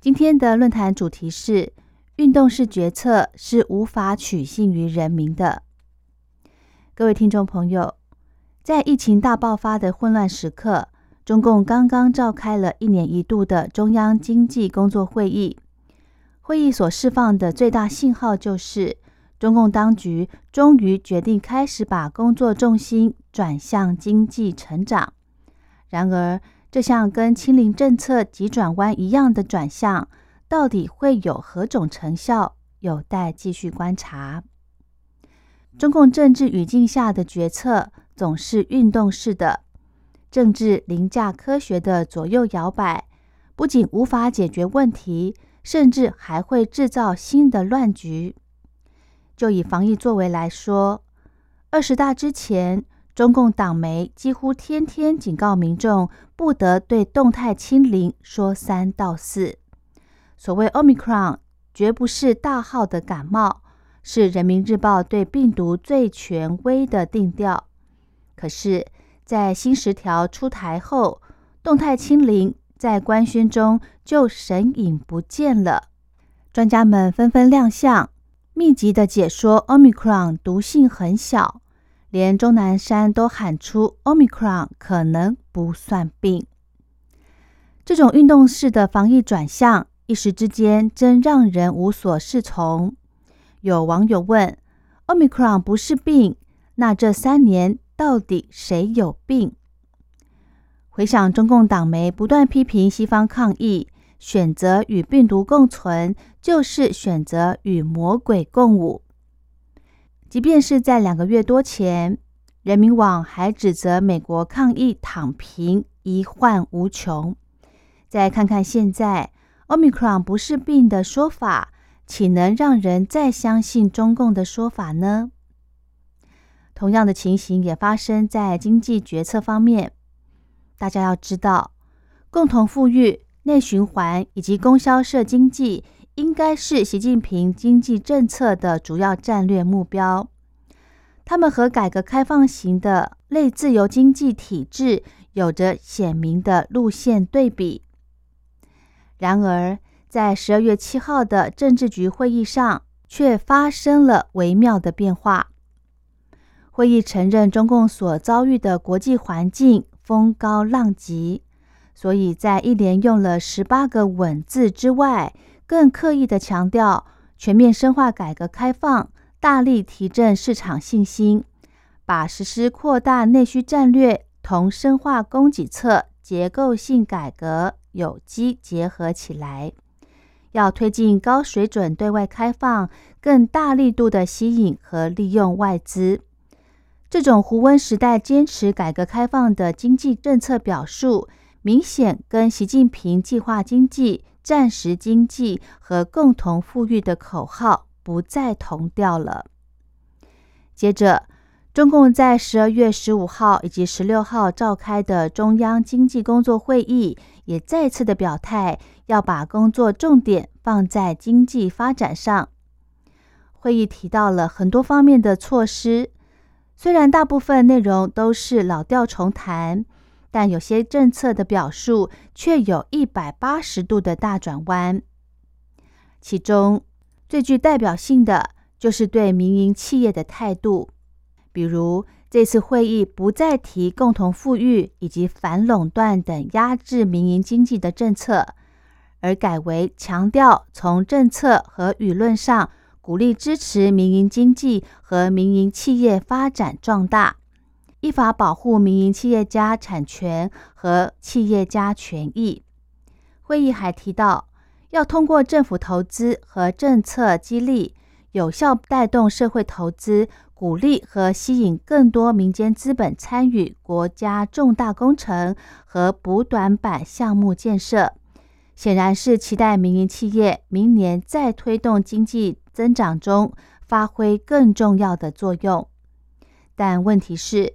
今天的论坛主题是：运动式决策是无法取信于人民的。各位听众朋友，在疫情大爆发的混乱时刻，中共刚刚召开了一年一度的中央经济工作会议。会议所释放的最大信号就是，中共当局终于决定开始把工作重心转向经济成长。然而，这项跟清零政策急转弯一样的转向，到底会有何种成效，有待继续观察。中共政治语境下的决策总是运动式的，政治凌驾科学的左右摇摆，不仅无法解决问题，甚至还会制造新的乱局。就以防疫作为来说，二十大之前。中共党媒几乎天天警告民众，不得对动态清零说三道四。所谓 Omicron 绝不是大号的感冒，是人民日报对病毒最权威的定调。可是，在新十条出台后，动态清零在官宣中就神隐不见了。专家们纷纷亮相，密集的解说 Omicron 毒性很小。连钟南山都喊出，Omicron 可能不算病。这种运动式的防疫转向，一时之间真让人无所适从。有网友问：“Omicron 不是病，那这三年到底谁有病？”回想中共党媒不断批评西方抗疫，选择与病毒共存，就是选择与魔鬼共舞。即便是在两个月多前，人民网还指责美国抗疫躺平、一患无穷。再看看现在，Omicron 不是病的说法，岂能让人再相信中共的说法呢？同样的情形也发生在经济决策方面。大家要知道，共同富裕、内循环以及供销社经济。应该是习近平经济政策的主要战略目标。他们和改革开放型的类自由经济体制有着鲜明的路线对比。然而，在十二月七号的政治局会议上，却发生了微妙的变化。会议承认中共所遭遇的国际环境风高浪急，所以在一连用了十八个“稳”字之外。更刻意的强调全面深化改革开放，大力提振市场信心，把实施扩大内需战略同深化供给侧结构性改革有机结合起来，要推进高水准对外开放，更大力度的吸引和利用外资。这种胡温时代坚持改革开放的经济政策表述，明显跟习近平计划经济。战时经济和共同富裕的口号不再同调了。接着，中共在十二月十五号以及十六号召开的中央经济工作会议，也再次的表态，要把工作重点放在经济发展上。会议提到了很多方面的措施，虽然大部分内容都是老调重弹。但有些政策的表述却有一百八十度的大转弯，其中最具代表性的就是对民营企业的态度。比如这次会议不再提共同富裕以及反垄断等压制民营经济的政策，而改为强调从政策和舆论上鼓励支持民营经济和民营企业发展壮大。依法保护民营企业家产权和企业家权益。会议还提到，要通过政府投资和政策激励，有效带动社会投资，鼓励和吸引更多民间资本参与国家重大工程和补短板项目建设，显然是期待民营企业明年在推动经济增长中发挥更重要的作用。但问题是，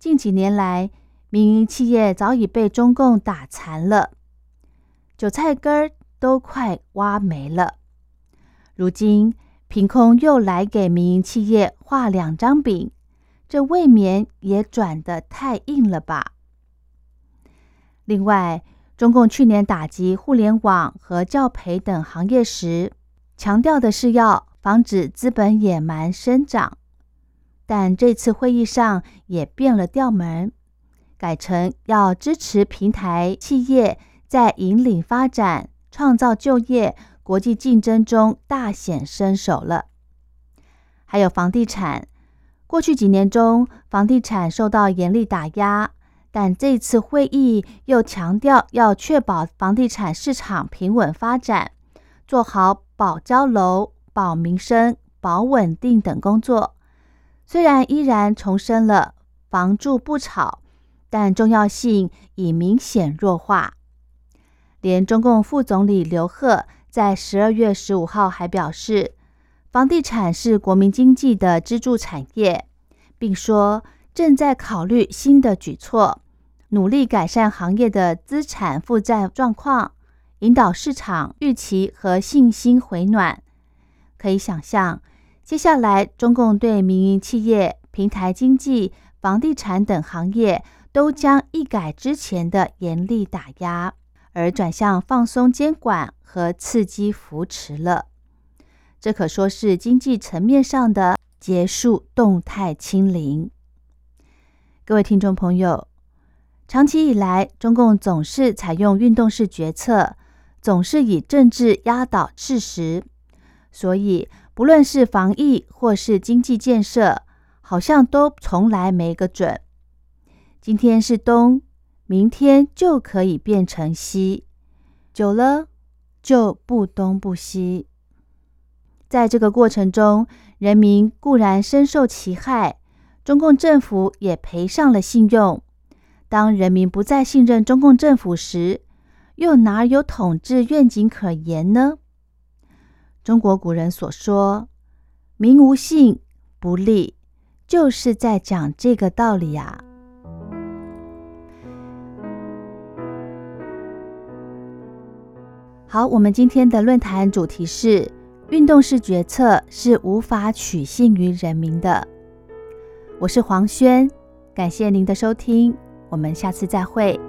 近几年来，民营企业早已被中共打残了，韭菜根儿都快挖没了。如今凭空又来给民营企业画两张饼，这未免也转得太硬了吧？另外，中共去年打击互联网和教培等行业时，强调的是要防止资本野蛮生长，但这次会议上也变了调门。改成要支持平台企业在引领发展、创造就业、国际竞争中大显身手了。还有房地产，过去几年中，房地产受到严厉打压，但这次会议又强调要确保房地产市场平稳发展，做好保交楼、保民生、保稳定等工作。虽然依然重申了房住不炒。但重要性已明显弱化。连中共副总理刘鹤在十二月十五号还表示，房地产是国民经济的支柱产业，并说正在考虑新的举措，努力改善行业的资产负债状况，引导市场预期和信心回暖。可以想象，接下来中共对民营企业、平台经济、房地产等行业。都将一改之前的严厉打压，而转向放松监管和刺激扶持了。这可说是经济层面上的结束动态清零。各位听众朋友，长期以来，中共总是采用运动式决策，总是以政治压倒事实，所以不论是防疫或是经济建设，好像都从来没个准。今天是东，明天就可以变成西，久了就不东不西。在这个过程中，人民固然深受其害，中共政府也赔上了信用。当人民不再信任中共政府时，又哪有统治愿景可言呢？中国古人所说“民无信不立”，就是在讲这个道理呀。好，我们今天的论坛主题是：运动式决策是无法取信于人民的。我是黄轩，感谢您的收听，我们下次再会。